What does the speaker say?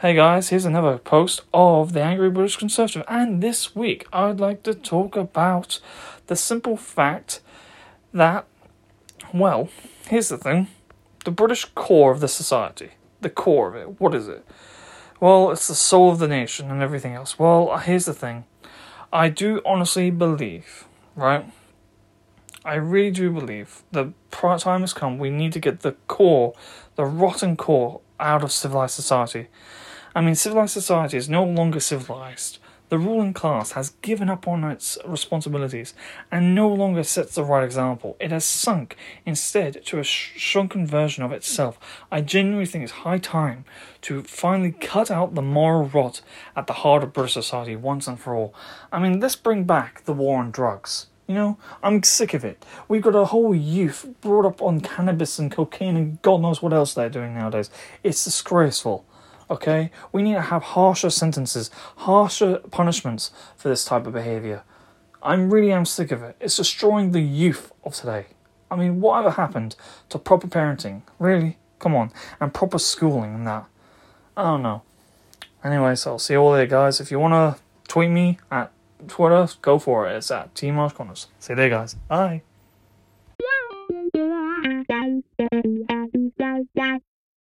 Hey guys, here's another post of the Angry British Conservative, and this week I'd like to talk about the simple fact that, well, here's the thing the British core of the society, the core of it, what is it? Well, it's the soul of the nation and everything else. Well, here's the thing I do honestly believe, right? I really do believe the time has come. We need to get the core, the rotten core, out of civilized society. I mean, civilized society is no longer civilized. The ruling class has given up on its responsibilities and no longer sets the right example. It has sunk instead to a sh- shrunken version of itself. I genuinely think it's high time to finally cut out the moral rot at the heart of British society once and for all. I mean, let's bring back the war on drugs. You know, I'm sick of it. We've got a whole youth brought up on cannabis and cocaine and God knows what else they're doing nowadays. It's disgraceful. Okay? We need to have harsher sentences, harsher punishments for this type of behaviour. I'm really am sick of it. It's destroying the youth of today. I mean, whatever happened to proper parenting? Really? Come on. And proper schooling and that. I don't know. Anyways, I'll see you all there, guys. If you want to tweet me at Twitter, go for it. It's at T Marsh Corners. See you there, guys. Bye.